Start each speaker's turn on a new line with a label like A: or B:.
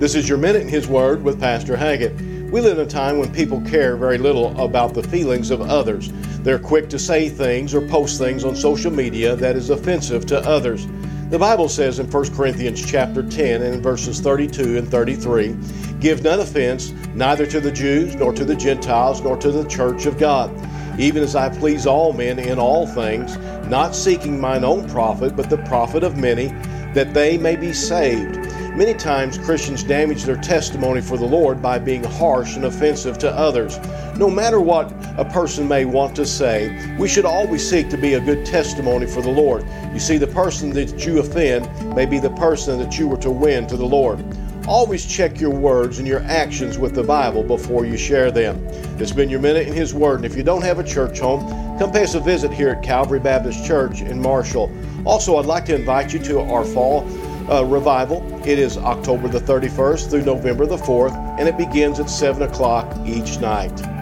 A: This is your Minute in His Word with Pastor Haggett. We live in a time when people care very little about the feelings of others. They're quick to say things or post things on social media that is offensive to others. The Bible says in 1 Corinthians chapter 10 and verses 32 and 33, Give none offense, neither to the Jews, nor to the Gentiles, nor to the church of God, even as I please all men in all things, not seeking mine own profit, but the profit of many, that they may be saved. Many times Christians damage their testimony for the Lord by being harsh and offensive to others. No matter what a person may want to say, we should always seek to be a good testimony for the Lord. You see, the person that you offend may be the person that you were to win to the Lord. Always check your words and your actions with the Bible before you share them. It's been your minute in His Word, and if you don't have a church home, come pay us a visit here at Calvary Baptist Church in Marshall. Also, I'd like to invite you to our fall uh, revival. It is October the 31st through November the 4th, and it begins at 7 o'clock each night.